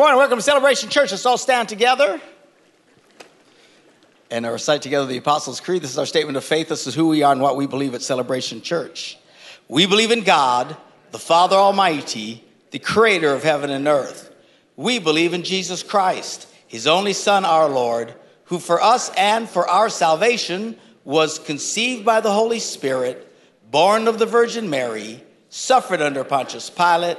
Morning. Welcome to Celebration Church. Let's all stand together and recite together the Apostles' Creed. This is our statement of faith. This is who we are and what we believe at Celebration Church. We believe in God, the Father Almighty, the creator of heaven and earth. We believe in Jesus Christ, his only Son, our Lord, who for us and for our salvation was conceived by the Holy Spirit, born of the Virgin Mary, suffered under Pontius Pilate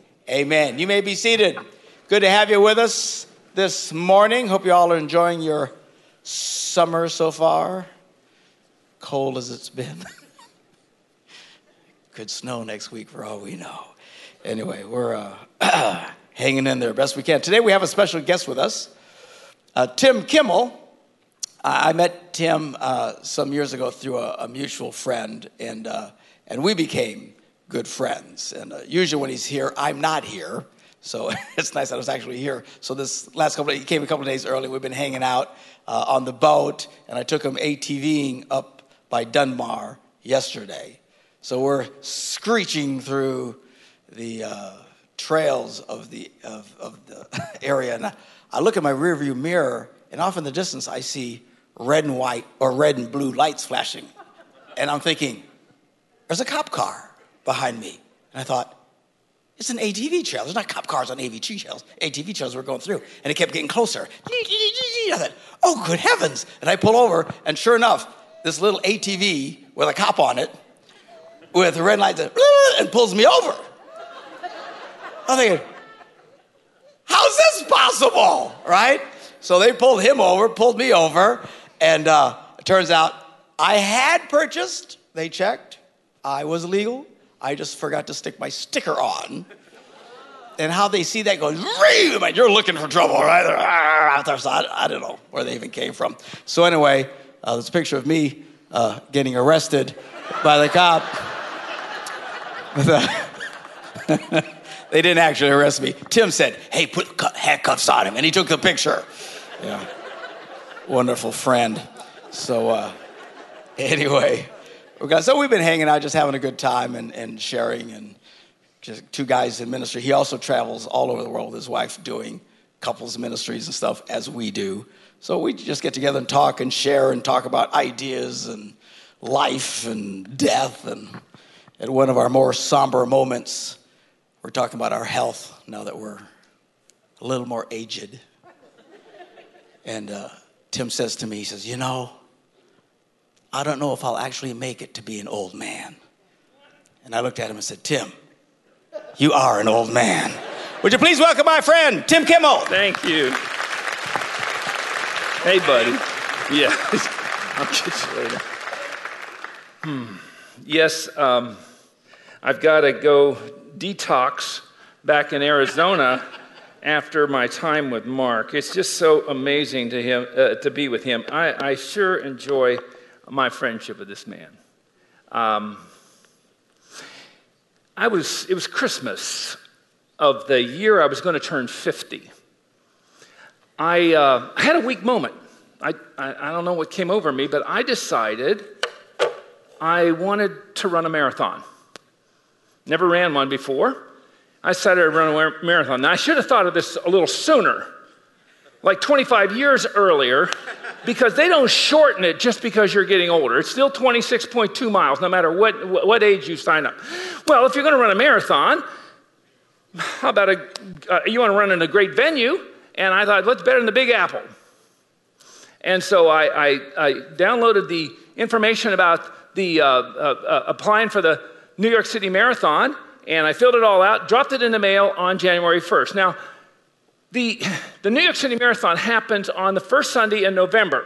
Amen. You may be seated. Good to have you with us this morning. Hope you all are enjoying your summer so far. Cold as it's been. Could snow next week for all we know. Anyway, we're uh, hanging in there best we can. Today we have a special guest with us, uh, Tim Kimmel. I met Tim uh, some years ago through a, a mutual friend, and, uh, and we became good friends. And uh, usually when he's here, I'm not here. So it's nice that I was actually here. So this last couple, of, he came a couple days early. We've been hanging out uh, on the boat, and I took him ATVing up by Dunbar yesterday. So we're screeching through the uh, trails of the of, of the area, and I, I look at my rearview mirror, and off in the distance I see red and white or red and blue lights flashing, and I'm thinking, there's a cop car behind me. And I thought, it's an ATV trail. There's not cop cars on ATV trails. ATV trails we're going through. And it kept getting closer. I thought, oh, good heavens. And I pull over, and sure enough, this little ATV with a cop on it, with red lights, and pulls me over. I'm thinking, how's this possible? Right? So they pulled him over, pulled me over, and uh, it turns out I had purchased, they checked, I was legal, I just forgot to stick my sticker on. And how they see that like you're looking for trouble, right? I, I don't know where they even came from. So anyway, uh, there's a picture of me uh, getting arrested by the cop. they didn't actually arrest me. Tim said, "Hey, put handcuffs on him," and he took the picture. Yeah, wonderful friend. So uh, anyway. So we've been hanging out, just having a good time and, and sharing, and just two guys in ministry. He also travels all over the world with his wife doing couples ministries and stuff as we do. So we just get together and talk and share and talk about ideas and life and death. And at one of our more somber moments, we're talking about our health now that we're a little more aged. And uh, Tim says to me, he says, You know, I don't know if I'll actually make it to be an old man. And I looked at him and said, Tim, you are an old man. Would you please welcome my friend, Tim Kimmel? Thank you. Hey, buddy. Yeah, get you later. Hmm. Yes, um, I've got to go detox back in Arizona after my time with Mark. It's just so amazing to him uh, to be with him. I, I sure enjoy my friendship with this man. Um, I was, it was Christmas of the year I was going to turn 50. I, uh, I had a weak moment. I, I, I don't know what came over me, but I decided I wanted to run a marathon. Never ran one before. I decided to run a marathon. Now, I should have thought of this a little sooner, like 25 years earlier because they don't shorten it just because you're getting older. It's still 26.2 miles, no matter what, what age you sign up. Well, if you're going to run a marathon, how about a, uh, you want to run in a great venue? And I thought, what's better than the Big Apple? And so I, I, I downloaded the information about the uh, uh, uh applying for the New York City Marathon, and I filled it all out, dropped it in the mail on January 1st. Now, the, the New York City Marathon happens on the first Sunday in November,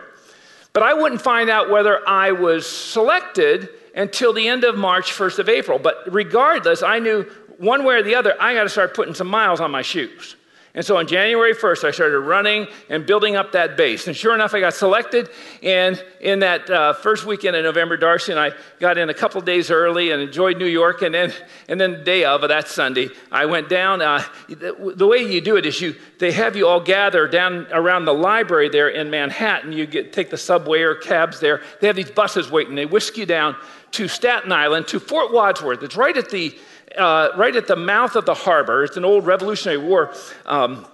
but I wouldn't find out whether I was selected until the end of March, 1st of April. But regardless, I knew one way or the other, I got to start putting some miles on my shoes. And so on January 1st, I started running and building up that base. And sure enough, I got selected. And in that uh, first weekend in November, Darcy and I got in a couple days early and enjoyed New York. And then, and then the day of, that Sunday, I went down. Uh, the, the, way you do it is you, they have you all gather down around the library there in Manhattan. You get, take the subway or cabs there. They have these buses waiting. They whisk you down to Staten Island, to Fort Wadsworth. It's right at the uh, right at the mouth of the harbor. It's an old Revolutionary War um,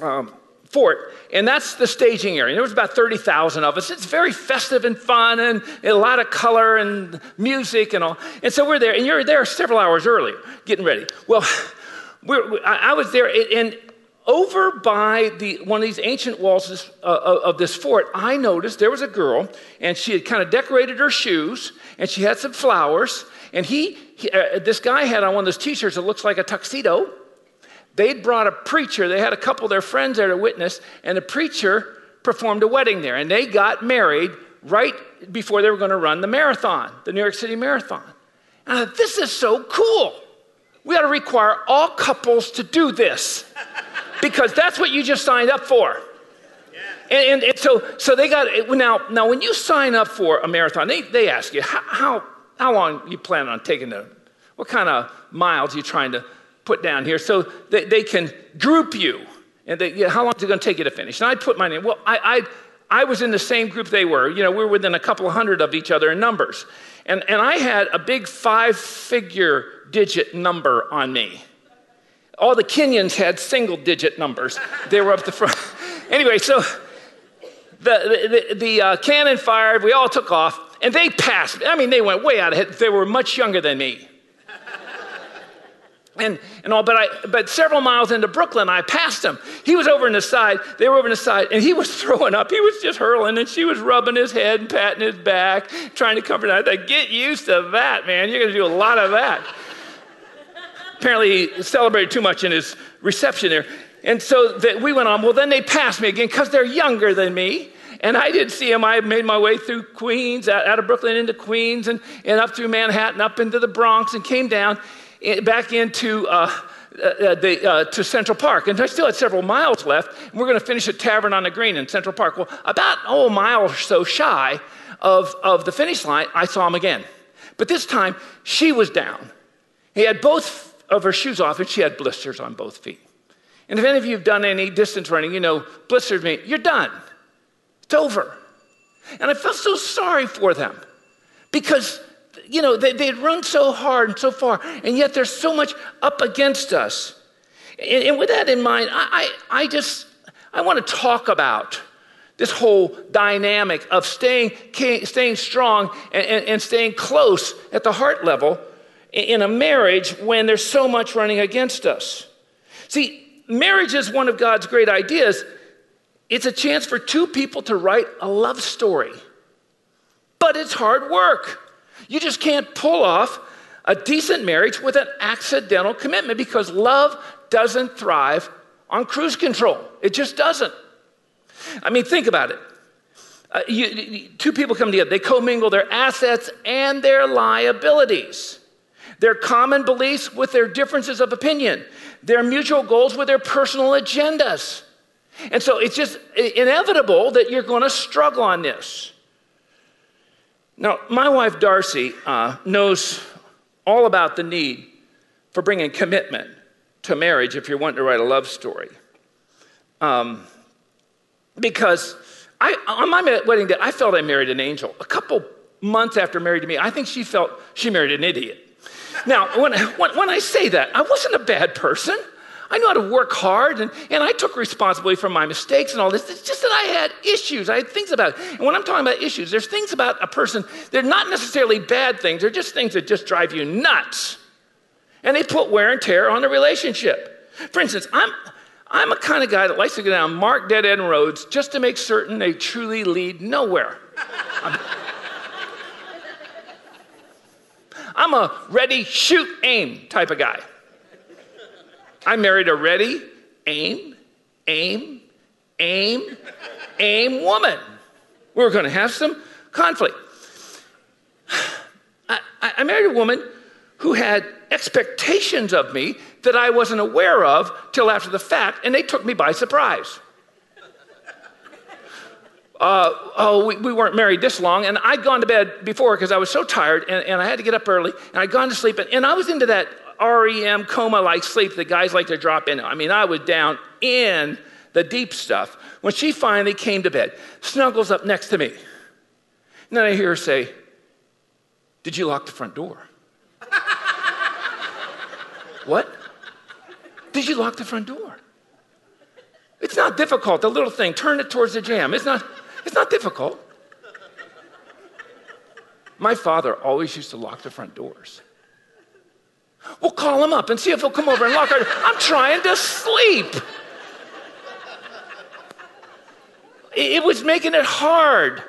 um, fort, and that's the staging area. There was about 30,000 of us. It's very festive and fun, and a lot of color and music and all. And so we're there, and you're there several hours earlier, getting ready. Well, I, was there, and over by the, one of these ancient walls uh, of this fort, I noticed there was a girl, and she had kind of decorated her shoes, and she had some flowers, and he, he uh, this guy had on one of those t-shirts that looks like a tuxedo. They'd brought a preacher. They had a couple of their friends there to witness, and the preacher performed a wedding there. And they got married right before they were going to run the marathon, the New York City Marathon. And I thought, this is so cool. We ought to require all couples to do this because that's what you just signed up for. And, and, and, so, so they got now. Now, when you sign up for a marathon, they, they ask you how, how how long you plan on taking the, what kind of miles you trying to put down here so they, they can group you. And they, yeah, how long is it going to take you to finish? And I put my name. Well, I, I, I was in the same group they were. You know, we were within a couple hundred of each other in numbers. And, and I had a big five figure digit number on me. All the Kenyans had single digit numbers. They were up the front. anyway, so the, the, the uh, cannon fired. We all took off. And they passed. I mean, they went way out ahead. They were much younger than me. and, and all, but, I, but several miles into Brooklyn, I passed him. He was over on the side, they were over on the side, and he was throwing up. He was just hurling, and she was rubbing his head and patting his back, trying to comfort him. I thought, get used to that, man. You're going to do a lot of that. Apparently, he celebrated too much in his reception there. And so that we went on. Well, then they passed me again because they're younger than me. And I didn't see him. I made my way through Queens, out, of Brooklyn into Queens, and, and up through Manhattan, up into the Bronx, and came down back into uh, uh, the, uh, to Central Park. And I still had several miles left. And we're going to finish at Tavern on the Green in Central Park. Well, about oh, a mile or so shy of, of the finish line, I saw him again. But this time, she was down. He had both of her shoes off, and she had blisters on both feet. And if any of you have done any distance running, you know blisters mean you're done. It's over. And I felt so sorry for them because, you know, they, they'd run so hard and so far, and yet there's so much up against us. And, and with that in mind, I, I, I just, I want to talk about this whole dynamic of staying, staying strong and, and, and staying close at the heart level in a marriage when there's so much running against us. See, marriage is one of God's great ideas, it's a chance for two people to write a love story. But it's hard work. You just can't pull off a decent marriage with an accidental commitment because love doesn't thrive on cruise control. It just doesn't. I mean, think about it. Uh, you, two people come together, they commingle their assets and their liabilities, their common beliefs with their differences of opinion, their mutual goals with their personal agendas. And so it's just inevitable that you're going to struggle on this. Now, my wife Darcy uh, knows all about the need for bringing commitment to marriage if you're wanting to write a love story. Um, because I, on my wedding day, I felt I married an angel. A couple months after married to me, I think she felt she married an idiot. Now, when, when, when I say that, I wasn't a bad person. I knew how to work hard and, and I took responsibility for my mistakes and all this. It's just that I had issues. I had things about it. And when I'm talking about issues, there's things about a person, they're not necessarily bad things, they're just things that just drive you nuts. And they put wear and tear on the relationship. For instance, I'm, I'm a kind of guy that likes to go down marked dead end roads just to make certain they truly lead nowhere. I'm, I'm a ready, shoot, aim type of guy. I married a ready, aim, aim, aim, aim woman. We were going to have some conflict. I, I, married a woman who had expectations of me that I wasn't aware of till after the fact, and they took me by surprise. Uh, oh, we, we, weren't married this long, and I'd gone to bed before because I was so tired, and, and, I had to get up early, and I'd gone to sleep, and, and I was into that REM coma like sleep that guys like to drop in. I mean, I was down in the deep stuff. When she finally came to bed, snuggles up next to me, and then I hear her say, Did you lock the front door? what? Did you lock the front door? It's not difficult. The little thing, turn it towards the jamb. It's not. It's not difficult. My father always used to lock the front doors. We'll call him up and see if he'll come over and lock our door. I'm trying to sleep. It was making it hard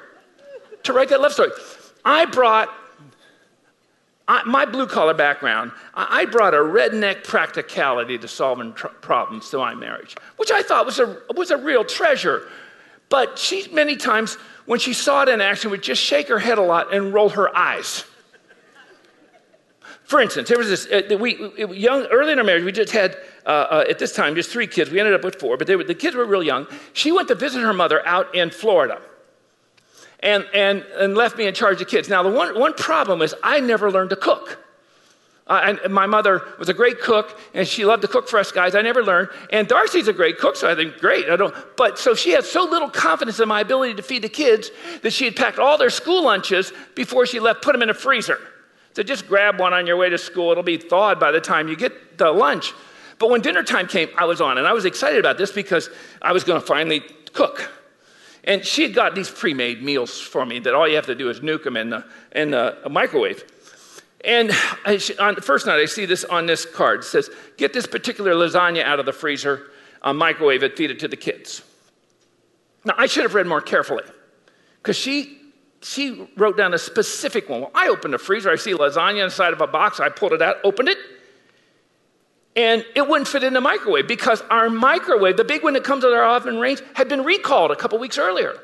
to write that love story. I brought I, my blue collar background, I, I, brought a redneck practicality to solving tr- problems to my marriage, which I thought was a, was a real treasure. But she, many times, when she saw it in action, would just shake her head a lot and roll her eyes. For instance, there was this, uh, we, young, early in our marriage, we just had, uh, uh, at this time, just three kids. We ended up with four, but were, the kids were real young. She went to visit her mother out in Florida and, and, and left me in charge of kids. Now, the one, one problem is I never learned to cook. Uh, and my mother was a great cook, and she loved to cook for us guys. I never learned. And Darcy's a great cook, so I think, great. I don't. But so she had so little confidence in my ability to feed the kids that she had packed all their school lunches before she left, put them in a freezer. So just grab one on your way to school. It'll be thawed by the time you get the lunch. But when dinner time came, I was on, and I was excited about this because I was going to finally cook. And she had got these pre made meals for me that all you have to do is nuke them in the, in the microwave. And I, on the first night, I see this on this card. It says, Get this particular lasagna out of the freezer, uh, microwave it, feed it to the kids. Now, I should have read more carefully because she, she wrote down a specific one. Well, I opened the freezer, I see lasagna inside of a box, I pulled it out, opened it, and it wouldn't fit in the microwave because our microwave, the big one that comes with our oven range, had been recalled a couple weeks earlier.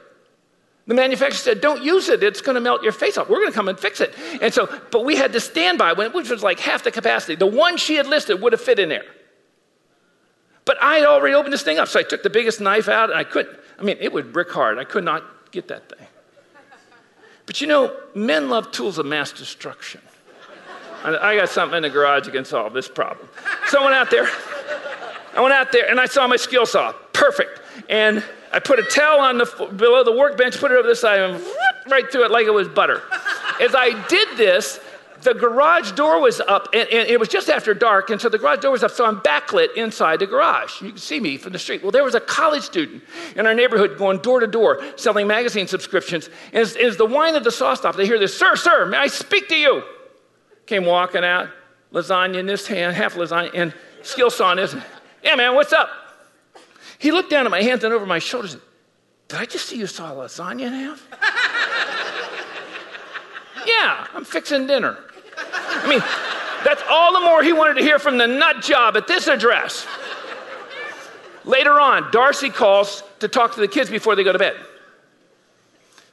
The manufacturer said, Don't use it, it's gonna melt your face off. We're gonna come and fix it. And so, but we had the standby one, which was like half the capacity. The one she had listed would have fit in there. But I had already opened this thing up, so I took the biggest knife out and I couldn't, I mean, it would brick hard. I could not get that thing. But you know, men love tools of mass destruction. I got something in the garage that can solve this problem. So I went out there. I went out there and I saw my skill saw. Perfect. And I put a towel on the below the workbench, put it over the side, and right through it like it was butter. As I did this, the garage door was up, and, and, it was just after dark, and so the garage door was up, so I'm backlit inside the garage. You can see me from the street. Well, there was a college student in our neighborhood going door to door selling magazine subscriptions. And as, as the whine of the saw stopped, they hear this, Sir, sir, may I speak to you? Came walking out, lasagna in this hand, half lasagna, and skill saw in this. Yeah, man, what's up? He looked down at my hands and over my shoulders. Did I just see you saw lasagna in half? yeah, I'm fixing dinner. I mean, that's all the more he wanted to hear from the nut job at this address. Later on, Darcy calls to talk to the kids before they go to bed.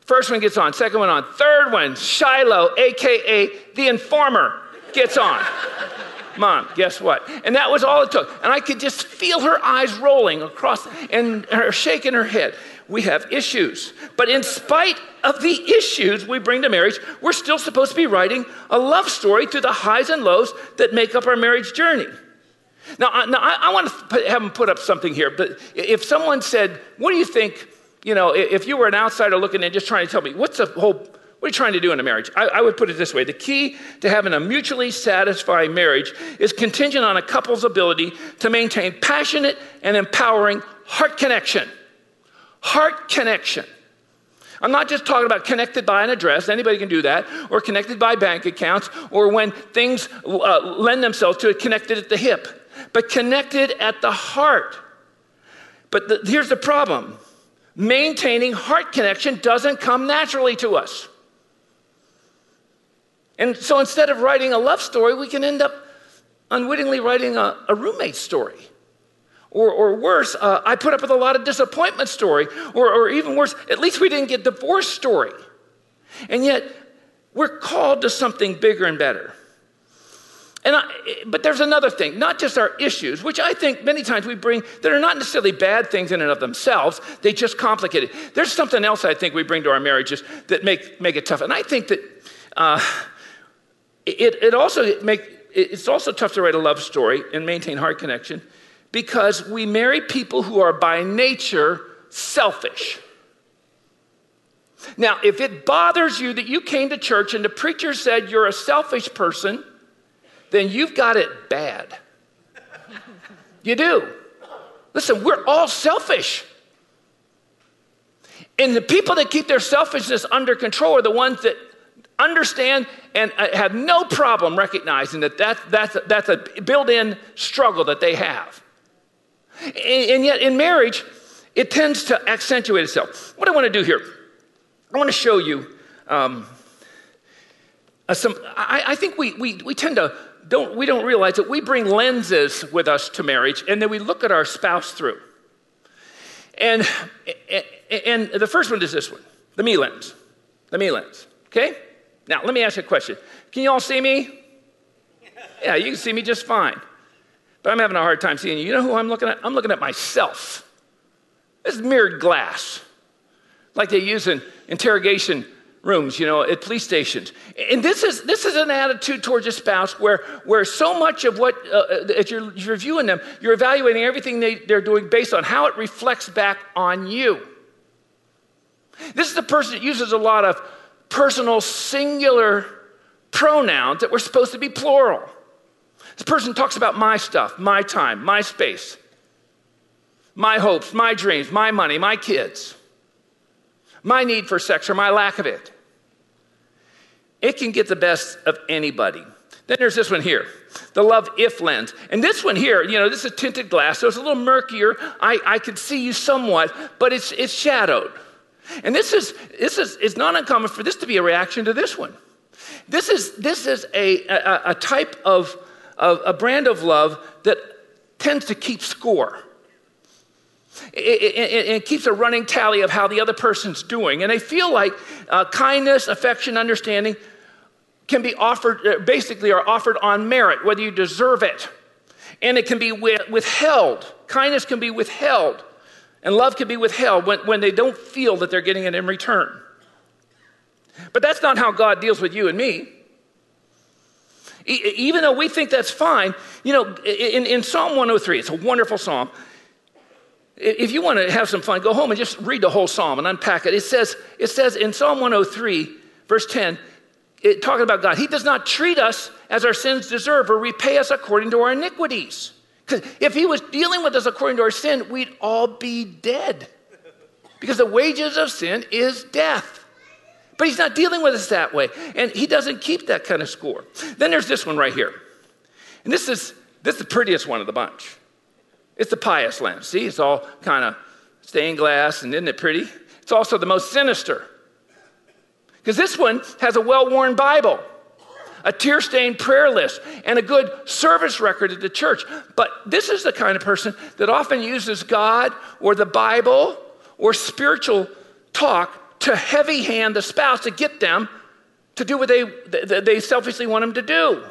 First one gets on, second one on. Third one, Shiloh, AKA the informer, gets on. Mom, guess what? And that was all it took. And I could just feel her eyes rolling across and her shaking her head. We have issues. But in spite of the issues we bring to marriage, we're still supposed to be writing a love story through the highs and lows that make up our marriage journey. Now, now I, I want to have them put up something here, but if someone said, What do you think you know, if you were an outsider looking in just trying to tell me, what's the whole, what are you trying to do in a marriage? I, I, would put it this way the key to having a mutually satisfying marriage is contingent on a couple's ability to maintain passionate and empowering heart connection. Heart connection. I'm not just talking about connected by an address, anybody can do that, or connected by bank accounts, or when things uh, lend themselves to it, connected at the hip, but connected at the heart. But the, here's the problem maintaining heart connection doesn't come naturally to us. And so instead of writing a love story, we can end up unwittingly writing a, a roommate story. Or, or worse, uh, I put up with a lot of disappointment story. Or, or even worse, at least we didn't get divorced story. And yet, we're called to something bigger and better. And I, but there's another thing, not just our issues, which I think many times we bring that are not necessarily bad things in and of themselves. They just complicate it. There's something else I think we bring to our marriages that make, make it tough. And I think that uh, it, it also make, it's also tough to write a love story and maintain heart connection because we marry people who are by nature selfish. Now, if it bothers you that you came to church and the preacher said you're a selfish person, then you've got it bad. You do. Listen, we're all selfish. And the people that keep their selfishness under control are the ones that understand and uh, have no problem recognizing that, that that's, that's a built in struggle that they have. And, yet, in marriage, it tends to accentuate itself. What I want to do here, I want to show you um, uh, some. I, I think we, we, we tend to don't, we don't realize that we bring lenses with us to marriage and then we look at our spouse through. And, and the first one is this one the me lens. The me lens. Okay? Now, let me ask you a question. Can you all see me? Yeah, you can see me just fine. But I'm having a hard time seeing you. You know who I'm looking at? I'm looking at myself. This is mirrored glass, like they use in interrogation rooms, you know, at police stations. And this is this is an attitude towards your spouse where where so much of what uh, uh, as you're, you're reviewing them, you're evaluating everything they, they're doing based on how it reflects back on you. This is the person that uses a lot of personal singular pronouns that were supposed to be plural. This person talks about my stuff, my time, my space, my hopes, my dreams, my money, my kids my need for sex or my lack of it. It can get the best of anybody. Then there's this one here, the love if lens. And this one here, you know, this is tinted glass, so it's a little murkier. I, I can see you somewhat, but it's, it's shadowed. And this is, this is it's not uncommon for this to be a reaction to this one. This is, this is a, a, a type of, of a brand of love that tends to keep score. It, it, it, keeps a running tally of how the other person's doing. And they feel like uh, kindness, affection, understanding can be offered, uh, basically, are offered on merit, whether you deserve it. And it can be withheld. Kindness can be withheld. And love can be withheld when, when they don't feel that they're getting it in return. But that's not how God deals with you and me. Even though we think that's fine, you know, in, in Psalm 103, it's a wonderful psalm. If you want to have some fun, go home and just read the whole psalm and unpack it. It says, it says in Psalm 103, verse 10, it, talking about God, He does not treat us as our sins deserve or repay us according to our iniquities. Because if He was dealing with us according to our sin, we'd all be dead. Because the wages of sin is death. But He's not dealing with us that way. And He doesn't keep that kind of score. Then there's this one right here. And this is, this is the prettiest one of the bunch. It's the pious lens. See, it's all kind of stained glass, and isn't it pretty? It's also the most sinister. Because this one has a well worn Bible, a tear stained prayer list, and a good service record at the church. But this is the kind of person that often uses God or the Bible or spiritual talk to heavy hand the spouse to get them to do what they, they selfishly want them to do.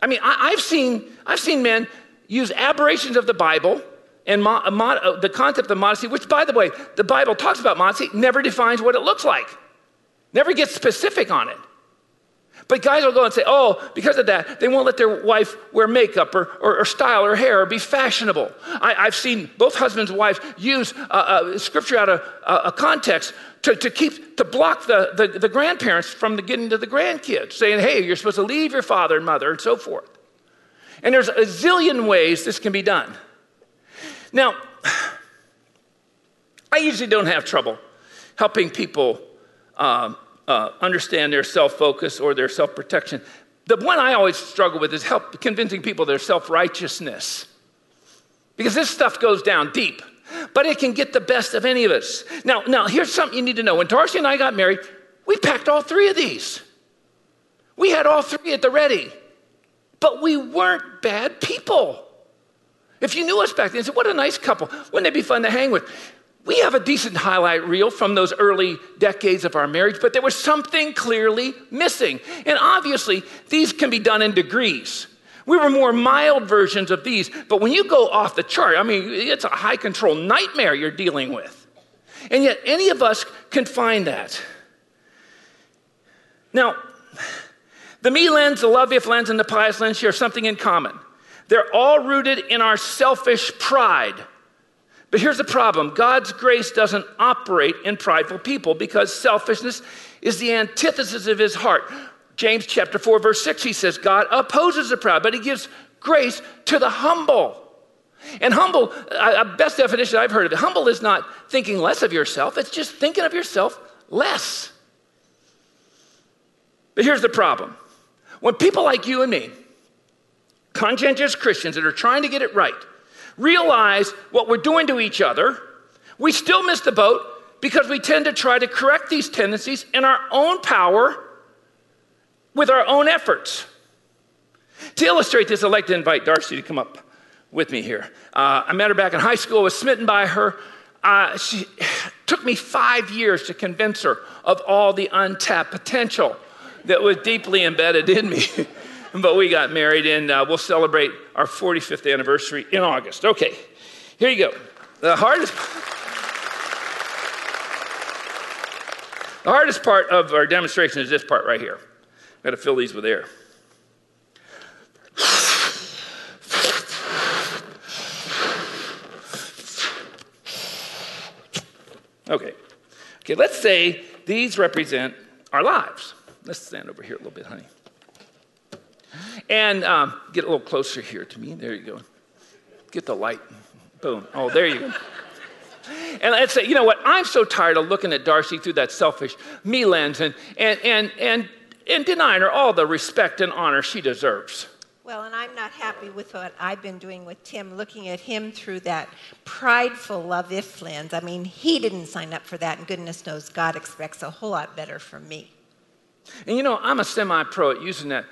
I mean, I, have seen, I've seen men use aberrations of the Bible and mo- mo- uh, the concept of modesty, which, by the way, the Bible talks about modesty, never defines what it looks like, never gets specific on it. But guys will go and say, oh, because of that, they won't let their wife wear makeup or, or, or style her hair or be fashionable. I, have seen both husbands and wives use uh, uh, scripture out of uh, a context to, to keep, to block the, the, the grandparents from the, getting to the grandkids, saying, hey, you're supposed to leave your father and mother and so forth. And there's a zillion ways this can be done. Now, I usually don't have trouble helping people uh, uh, understand their self focus or their self protection. The one I always struggle with is help convincing people their self righteousness. Because this stuff goes down deep, but it can get the best of any of us. Now, now here's something you need to know. When Darcy and I got married, we packed all three of these. We had all three at the ready. But we weren't bad people. If you knew us back then, you said, What a nice couple. Wouldn't they be fun to hang with? We have a decent highlight reel from those early decades of our marriage, but there was something clearly missing. And obviously, these can be done in degrees. We were more mild versions of these, but when you go off the chart, I mean, it's a high control nightmare you're dealing with. And yet, any of us can find that. Now, the me lens, the love if lens, and the pious lens share something in common. They're all rooted in our selfish pride. But here's the problem God's grace doesn't operate in prideful people because selfishness is the antithesis of his heart. James chapter 4, verse 6, he says, God opposes the proud, but he gives grace to the humble. And humble, a best definition I've heard of it, humble is not thinking less of yourself, it's just thinking of yourself less. But here's the problem when people like you and me, conscientious Christians that are trying to get it right, realize what we're doing to each other, we still miss the boat because we tend to try to correct these tendencies in our own power with our own efforts. To illustrate this, I'd like to invite Darcy to come up with me here. Uh, I met her back in high school, was smitten by her. Uh, she took me five years to convince her of all the untapped potential that was deeply embedded in me. but we got married, and uh, we'll celebrate our 45th anniversary in August. Okay, here you go. The hardest, the hardest part of our demonstration is this part right here. I've got to fill these with air. Okay. Okay, let's say these represent our lives. Let's stand over here a little bit, honey. And um, get a little closer here to me. There you go. Get the light. Boom. Oh, there you go. And I'd say, you know what? I'm so tired of looking at Darcy through that selfish me lens and, and, and, and, and denying her all the respect and honor she deserves. Well, and I'm not happy with what I've been doing with Tim, looking at him through that prideful love if lens. I mean, he didn't sign up for that, and goodness knows God expects a whole lot better from me. And you know, I'm a semi pro at using that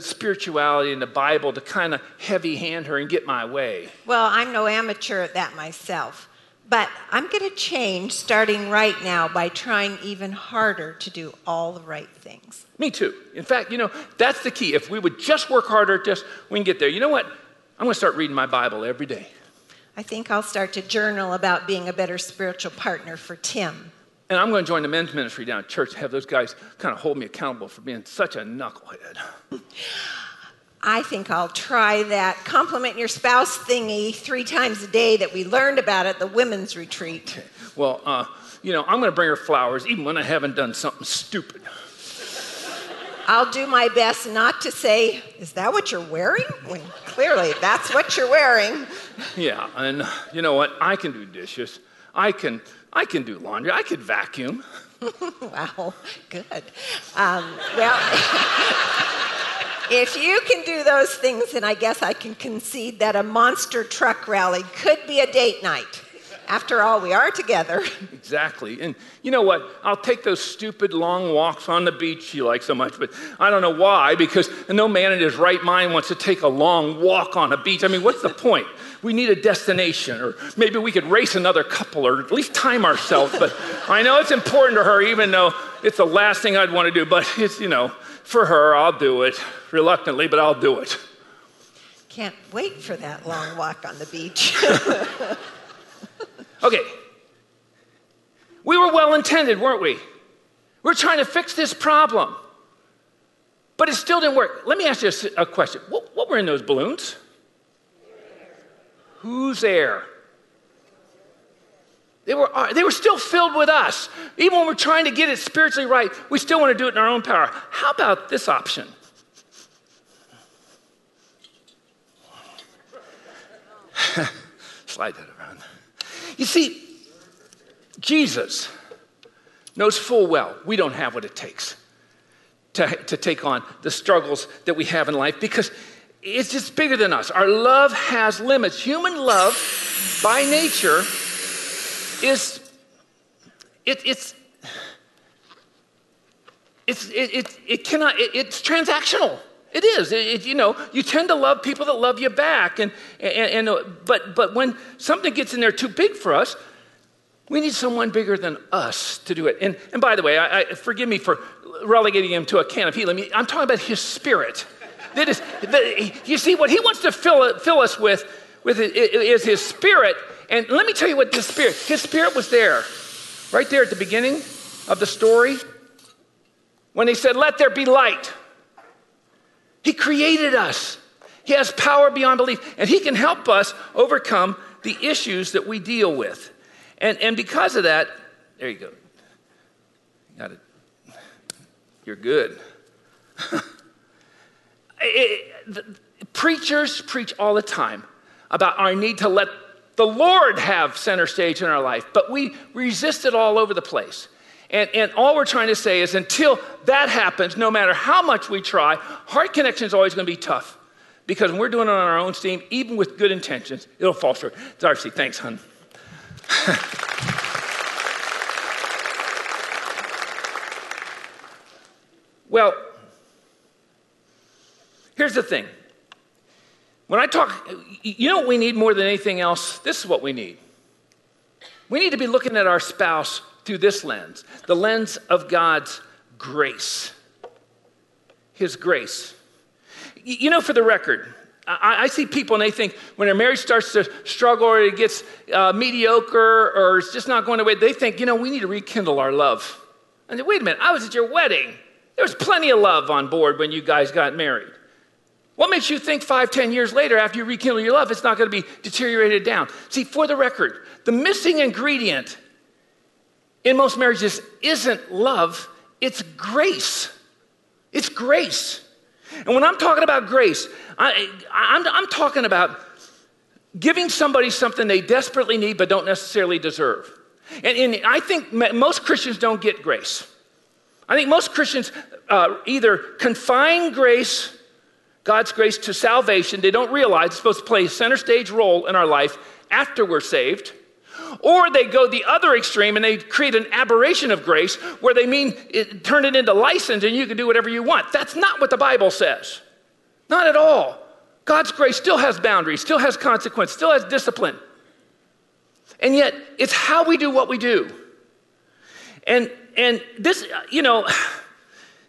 spirituality and the Bible to kind of heavy hand her and get my way. Well, I'm no amateur at that myself. But I'm going to change starting right now by trying even harder to do all the right things. Me too. In fact, you know, that's the key. If we would just work harder at this, we can get there. You know what? I'm going to start reading my Bible every day. I think I'll start to journal about being a better spiritual partner for Tim. And I'm going to join the men's ministry down at church, have those guys kind of hold me accountable for being such a knucklehead. I think I'll try that compliment your spouse thingy three times a day that we learned about at the women's retreat. Okay. Well, uh, you know, I'm going to bring her flowers even when I haven't done something stupid. I'll do my best not to say, Is that what you're wearing? When clearly that's what you're wearing. Yeah, and you know what? I can do dishes. I can, I can do laundry. I could vacuum. wow, good. Um, well. If you can do those things, then I guess I can concede that a monster truck rally could be a date night. After all, we are together. Exactly. And you know what? I'll take those stupid long walks on the beach you like so much, but I don't know why, because no man in his right mind wants to take a long walk on a beach. I mean, what's the point? We need a destination, or maybe we could race another couple, or at least time ourselves. But I know it's important to her, even though it's the last thing I'd want to do, but it's, you know, for her, I'll do it. Reluctantly, but I'll do it. Can't wait for that long walk on the beach. okay. We were well intended, weren't we? We're trying to fix this problem. But it still didn't work. Let me ask you a, question. What, what were in those balloons? Whose air? They were, uh, they were still filled with us. Even when we're trying to get it spiritually right, we still want to do it in our own power. How about this option? Slide that around. You see, Jesus knows full well we don't have what it takes to, to take on the struggles that we have in life because it's just bigger than us. Our love has limits. Human love, by nature, is it, it's it's it, it, it cannot it, it's transactional it is it, you know you tend to love people that love you back and, and, and but but when something gets in there too big for us We need someone bigger than us to do it. And, and by the way, I, I, forgive me for relegating him to a can of helium. I'm talking about his spirit. That is, the, you see, what he wants to fill, fill us with, with is his spirit. And let me tell you what this spirit, his spirit was there, right there at the beginning of the story, when he said, Let there be light. He created us. He has power beyond belief, and he can help us overcome the issues that we deal with. And, and because of that, there you go. Got it. You're good. it, the, preachers preach all the time about our need to let the Lord have center stage in our life, but we resist it all over the place. And, and all we're trying to say is until that happens, no matter how much we try, heart connection is always going to be tough. Because when we're doing it on our own steam, even with good intentions, it'll fall short. Darcy, thanks, hon. well, here's the thing. When I talk, you know what we need more than anything else? This is what we need. We need to be looking at our spouse through this lens the lens of God's grace. His grace. You know, for the record, I, I, see people and they think when their marriage starts to struggle or it gets uh, mediocre or it's just not going away, they think, you know, we need to rekindle our love. And wait a minute, I was at your wedding. There was plenty of love on board when you guys got married. What makes you think five, ten years later, after you rekindle your love, it's not going to be deteriorated down? See, for the record, the missing ingredient in most marriages isn't love, it's grace. It's grace. And when I'm talking about grace, I, am talking about giving somebody something they desperately need but don't necessarily deserve. And, and I think most Christians don't get grace. I think most Christians uh, either confine grace, God's grace, to salvation. They don't realize it's supposed to play a center stage role in our life after we're saved. Or they go the other extreme and they create an aberration of grace where they mean it, turn it into license and you can do whatever you want. That's not what the Bible says. Not at all. God's grace still has boundaries, still has consequence, still has discipline. And yet, it's how we do what we do. And and this, you know,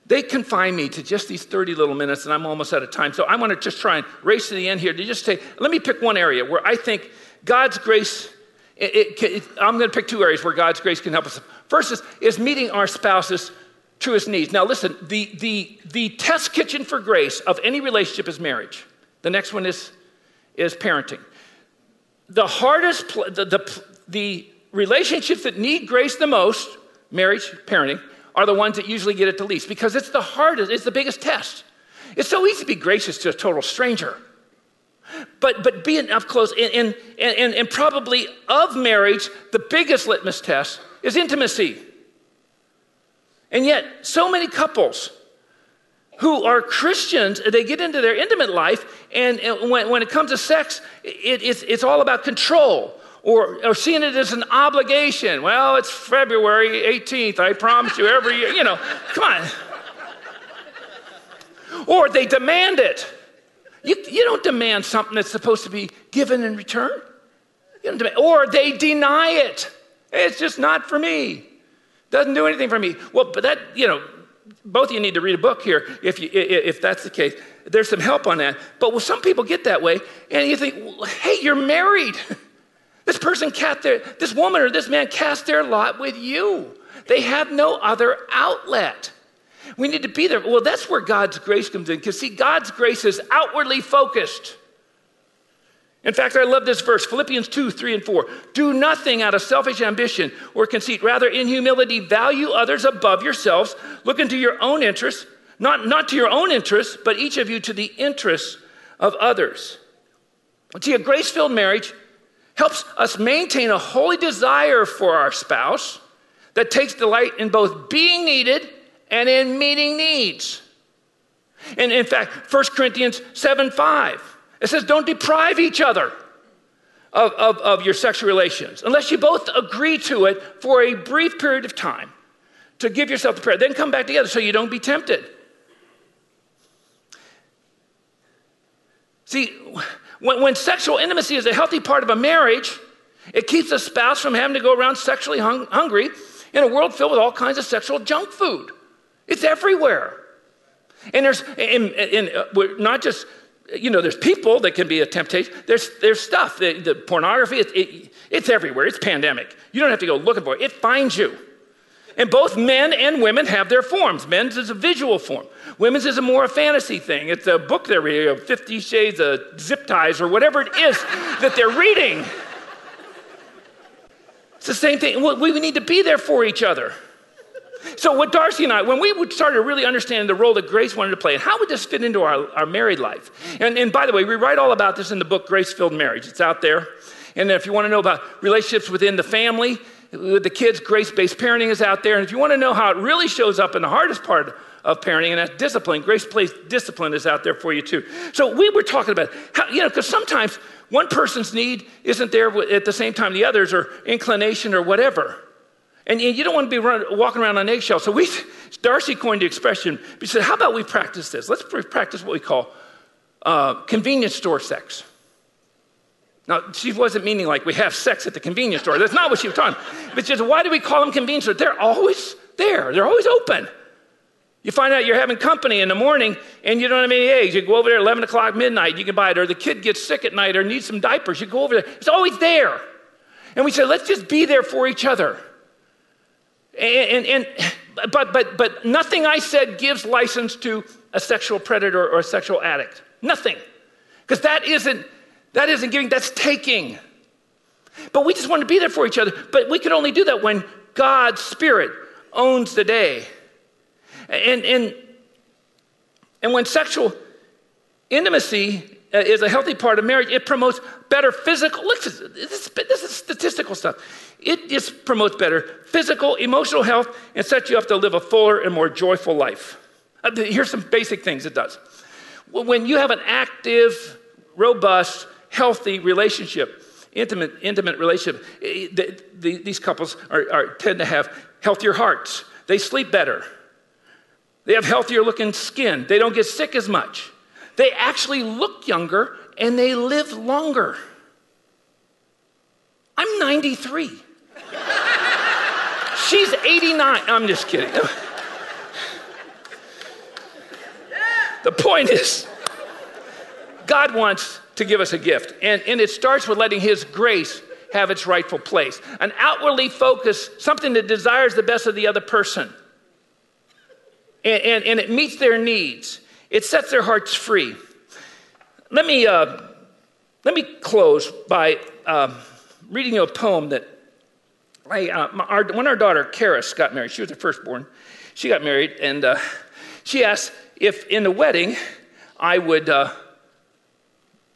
they confine me to just these 30 little minutes, and I'm almost out of time. So I want to just try and race to the end here to just say, let me pick one area where I think God's grace it, it, it, I'm going to pick two areas where God's grace can help us. First is, is meeting our spouse's truest needs. Now, listen, the, the, the test kitchen for grace of any relationship is marriage. The next one is, is parenting. The hardest, the, the, the relationships that need grace the most, marriage, parenting, are the ones that usually get it the least because it's the hardest, it's the biggest test. It's so easy to be gracious to a total stranger. But, but being up close, and, and, and, and probably of marriage, the biggest litmus test is intimacy. And yet, so many couples who are Christians, they get into their intimate life, and, when, when it comes to sex, it, it's, it's all about control or, or seeing it as an obligation. Well, it's February 18th, I promise you every year. You know, come on. Or they demand it. You, you don't demand something that's supposed to be given in return. Demand, or they deny it. It's just not for me. Doesn't do anything for me. Well, but that, you know, both of you need to read a book here if, you, if that's the case. There's some help on that. But well, some people get that way, and you think, well, hey, you're married. this person cast their, this woman or this man cast their lot with you. They have no other outlet. We need to be there. Well, that's where God's grace comes in, because see, God's grace is outwardly focused. In fact, I love this verse Philippians 2 3 and 4. Do nothing out of selfish ambition or conceit. Rather, in humility, value others above yourselves. Look into your own interests, not, not to your own interests, but each of you to the interests of others. See, a grace filled marriage helps us maintain a holy desire for our spouse that takes delight in both being needed and in meeting needs. And in fact, 1 Corinthians 7 5, it says, Don't deprive each other of, of, of your sexual relations unless you both agree to it for a brief period of time to give yourself to prayer. Then come back together so you don't be tempted. See, when, when sexual intimacy is a healthy part of a marriage, It keeps a spouse from having to go around sexually hung- hungry in a world filled with all kinds of sexual junk food. It's everywhere. And there's, uh, not just, you know, there's people that can be a temptation. There's, there's stuff, the, the pornography, it, it, it's everywhere. It's pandemic. You don't have to go looking for it, it finds you. And both men and women have their forms. Men's is a visual form. Women's is a more a fantasy thing. It's a book they're reading, Fifty Shades of Zip Ties, or whatever it is that they're reading. It's the same thing. We need to be there for each other. So, what Darcy and I, when we started to really understanding the role that Grace wanted to play, and how would this fit into our, our married life? And, and by the way, we write all about this in the book Grace Filled Marriage. It's out there. And if you want to know about relationships within the family, with the kids, grace based parenting is out there. And if you want to know how it really shows up in the hardest part of parenting, and that's discipline, grace based discipline is out there for you too. So we were talking about how, you know, because sometimes one person's need isn't there at the same time the others, or inclination, or whatever. And you don't want to be run, walking around on eggshells. So we, Darcy coined the expression. He said, "How about we practice this? Let's practice what we call uh, convenience store sex." Now, she wasn't meaning like we have sex at the convenience store. That's not what she was talking. about. But just why do we call them convenience stores? They're always there. They're always open. You find out you're having company in the morning and you don't have any eggs. You go over there at 11 o'clock midnight, you can buy it. Or the kid gets sick at night or needs some diapers, you go over there. It's always there. And we say, let's just be there for each other. And, and, and, but, but, but nothing I said gives license to a sexual predator or a sexual addict. Nothing. Because that isn't, that isn't giving, that's taking. But we just want to be there for each other. But we can only do that when God's Spirit owns the day. And, and, and when sexual intimacy uh, is a healthy part of marriage, it promotes better physical, listen, this, this is statistical stuff. It just promotes better physical, emotional health, and sets you up to live a fuller and more joyful life. Uh, here's some basic things it does. When you have an active, robust, healthy relationship, intimate, intimate relationship, the, the, these couples are, are, tend to have healthier hearts. They sleep better. They have healthier looking skin. They don't get sick as much. They actually look younger and they live longer. I'm 93. She's 89. I'm just kidding. the point is, God wants to give us a gift, and, and it starts with letting His grace have its rightful place. An outwardly focused, something that desires the best of the other person, and, and, and it meets their needs. It sets their hearts free. Let me, uh, let me close by uh, reading you a poem that I, uh, our, when our daughter Karis got married, she was the firstborn, she got married, and uh, she asked if in the wedding I would uh,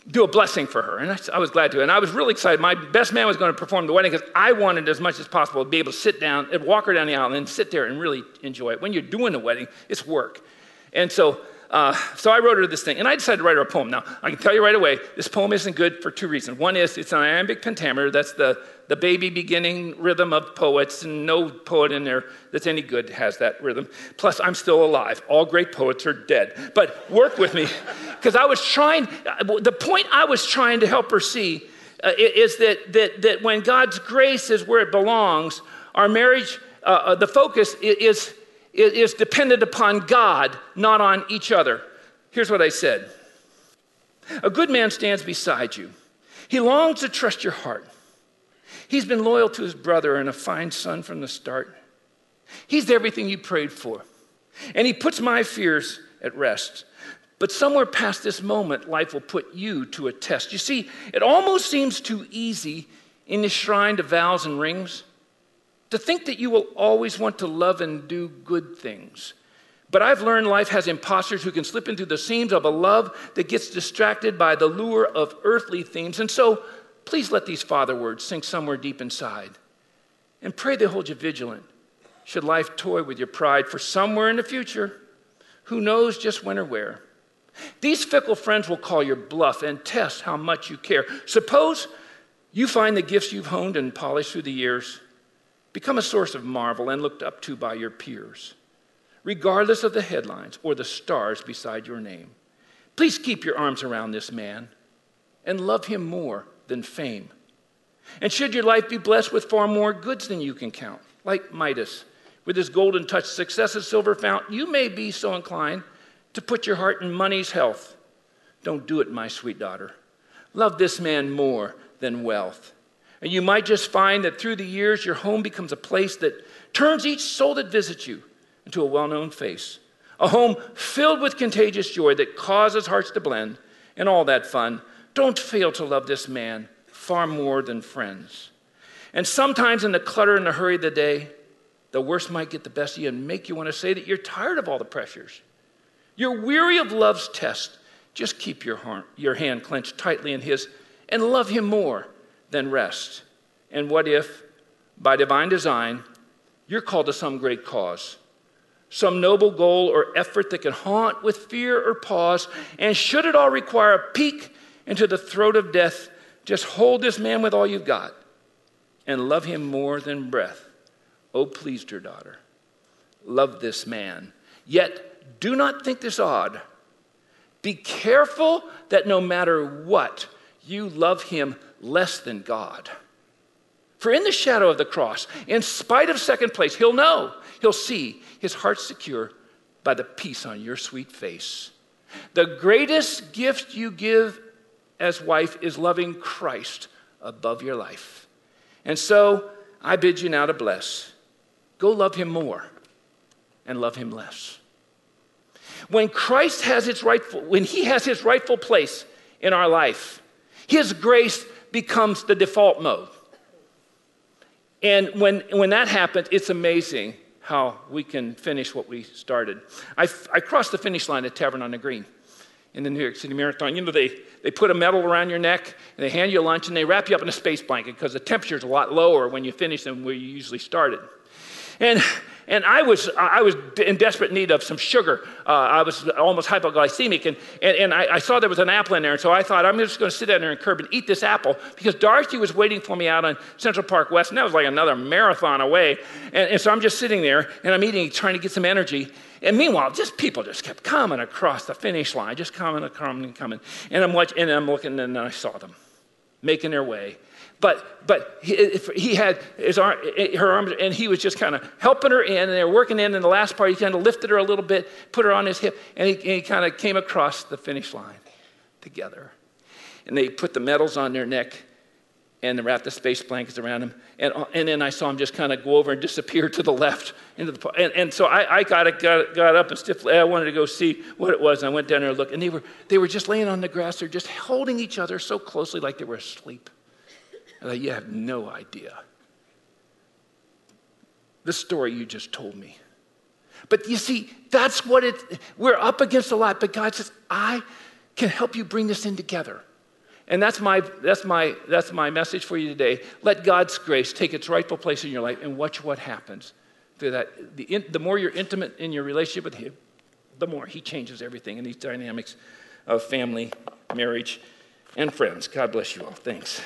do a blessing for her. And I, I, was glad to. And I was really excited. My best man was going to perform the wedding because I wanted as much as possible to be able to sit down and walk her down the aisle and sit there and really enjoy it. When you're doing the wedding, it's work. And so uh, so I wrote her this thing, and I decided to write her a poem. Now, I can tell you right away, this poem isn't good for two reasons. One is it's an iambic pentameter, that's the, the baby beginning rhythm of poets, and no poet in there that's any good has that rhythm. Plus, I'm still alive. All great poets are dead. But work with me, because I was trying, the point I was trying to help her see uh, is that, that, that when God's grace is where it belongs, our marriage, uh, uh the focus is is dependent upon God, not on each other. Here's what I said A good man stands beside you, he longs to trust your heart. He's been loyal to his brother and a fine son from the start. He's everything you prayed for. And he puts my fears at rest. But somewhere past this moment, life will put you to a test. You see, it almost seems too easy in the shrine of vows and rings to think that you will always want to love and do good things. But I've learned life has imposters who can slip into the seams of a love that gets distracted by the lure of earthly themes. And so, please let these father words sink somewhere deep inside. And pray they hold you vigilant. Should life toy with your pride for somewhere in the future, who knows just when or where? These fickle friends will call your bluff and test how much you care. Suppose you find the gifts you've honed and polished through the years Become a source of marvel and looked up to by your peers, regardless of the headlines or the stars beside your name. Please keep your arms around this man and love him more than fame. And should your life be blessed with far more goods than you can count, like Midas, with his golden touch, success as silver fount, you may be so inclined to put your heart in money's health. Don't do it, my sweet daughter. Love this man more than wealth. And you might just find that through the years, your home becomes a place that turns each soul that visits you into a well known face. A home filled with contagious joy that causes hearts to blend and all that fun. Don't fail to love this man far more than friends. And sometimes in the clutter and the hurry of the day, the worst might get the best of you and make you want to say that you're tired of all the pressures. You're weary of love's test. Just keep your, heart, your hand clenched tightly in his and love him more than rest. And what if, by divine design, you're called to some great cause, some noble goal or effort that can haunt with fear or pause, and should it all require a peek into the throat of death, just hold this man with all you've got and love him more than breath. Oh, please, dear daughter, love this man. Yet do not think this odd. Be careful that no matter what, you love him less than God. For in the shadow of the cross, in spite of second place, he'll know, he'll see his heart secure by the peace on your sweet face. The greatest gift you give as wife is loving Christ above your life. And so I bid you now to bless. Go love him more and love him less. When Christ has its rightful, when he has his rightful place in our life, his grace becomes the default mode. And when, when that happens, it's amazing how we can finish what we started. I, I crossed the finish line at Tavern on the Green in the New York City Marathon. You know, they, they put a medal around your neck and they hand you lunch and they wrap you up in a space blanket because the temperature is a lot lower when you finish than where you usually started. And and I was, I was in desperate need of some sugar. Uh, I was almost hypoglycemic, and, and, and I, I, saw there was an apple in there, and so I thought, I'm just going to sit down there and curb and eat this apple because Dorothy was waiting for me out on Central Park West, and that was like another marathon away. And, and so I'm just sitting there, and I'm eating, trying to get some energy. And meanwhile, just people just kept coming across the finish line, just coming and coming and coming. And I'm, watching, and I'm looking, and I saw them making their way but, but he, he had his arm, her arms, and he was just kind of helping her in, and they were working in. And the last part, he kind of lifted her a little bit, put her on his hip, and he, he kind of came across the finish line together. And they put the medals on their neck and they wrapped the space blankets around him. And, and then I saw him just kind of go over and disappear to the left. Into the, and, and so I, I got, got, got up and stiffly, I wanted to go see what it was. And I went down there and looked, and they were, they were just laying on the grass. They're just holding each other so closely like they were asleep. And you have no idea. The story you just told me. But you see, that's what it, we're up against a lot. But God says, I can help you bring this in together. And that's my, that's, my, that's my message for you today. Let God's grace take its rightful place in your life and watch what happens. Through that, the, the more you're intimate in your relationship with Him, the more He changes everything in these dynamics of family, marriage, and friends. God bless you all. Thanks.